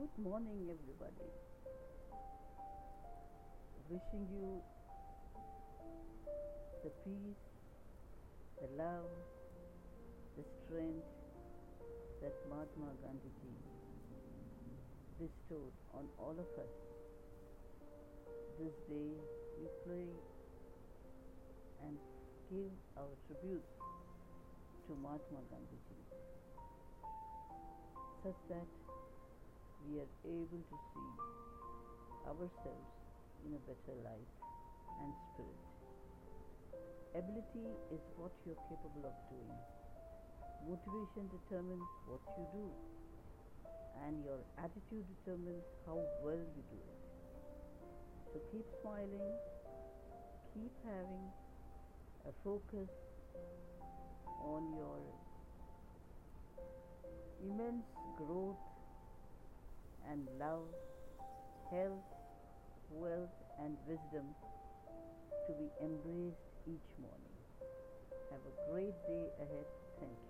Good morning, everybody. Wishing you the peace, the love, the strength that Mahatma Gandhi ji bestowed on all of us. This day we pray and give our tribute to Mahatma Gandhi ji such that we are able to see ourselves in a better light and spirit. Ability is what you're capable of doing. Motivation determines what you do, and your attitude determines how well you do it. So keep smiling, keep having a focus on your immense growth and love, health, wealth, and wisdom to be embraced each morning. Have a great day ahead. Thank you.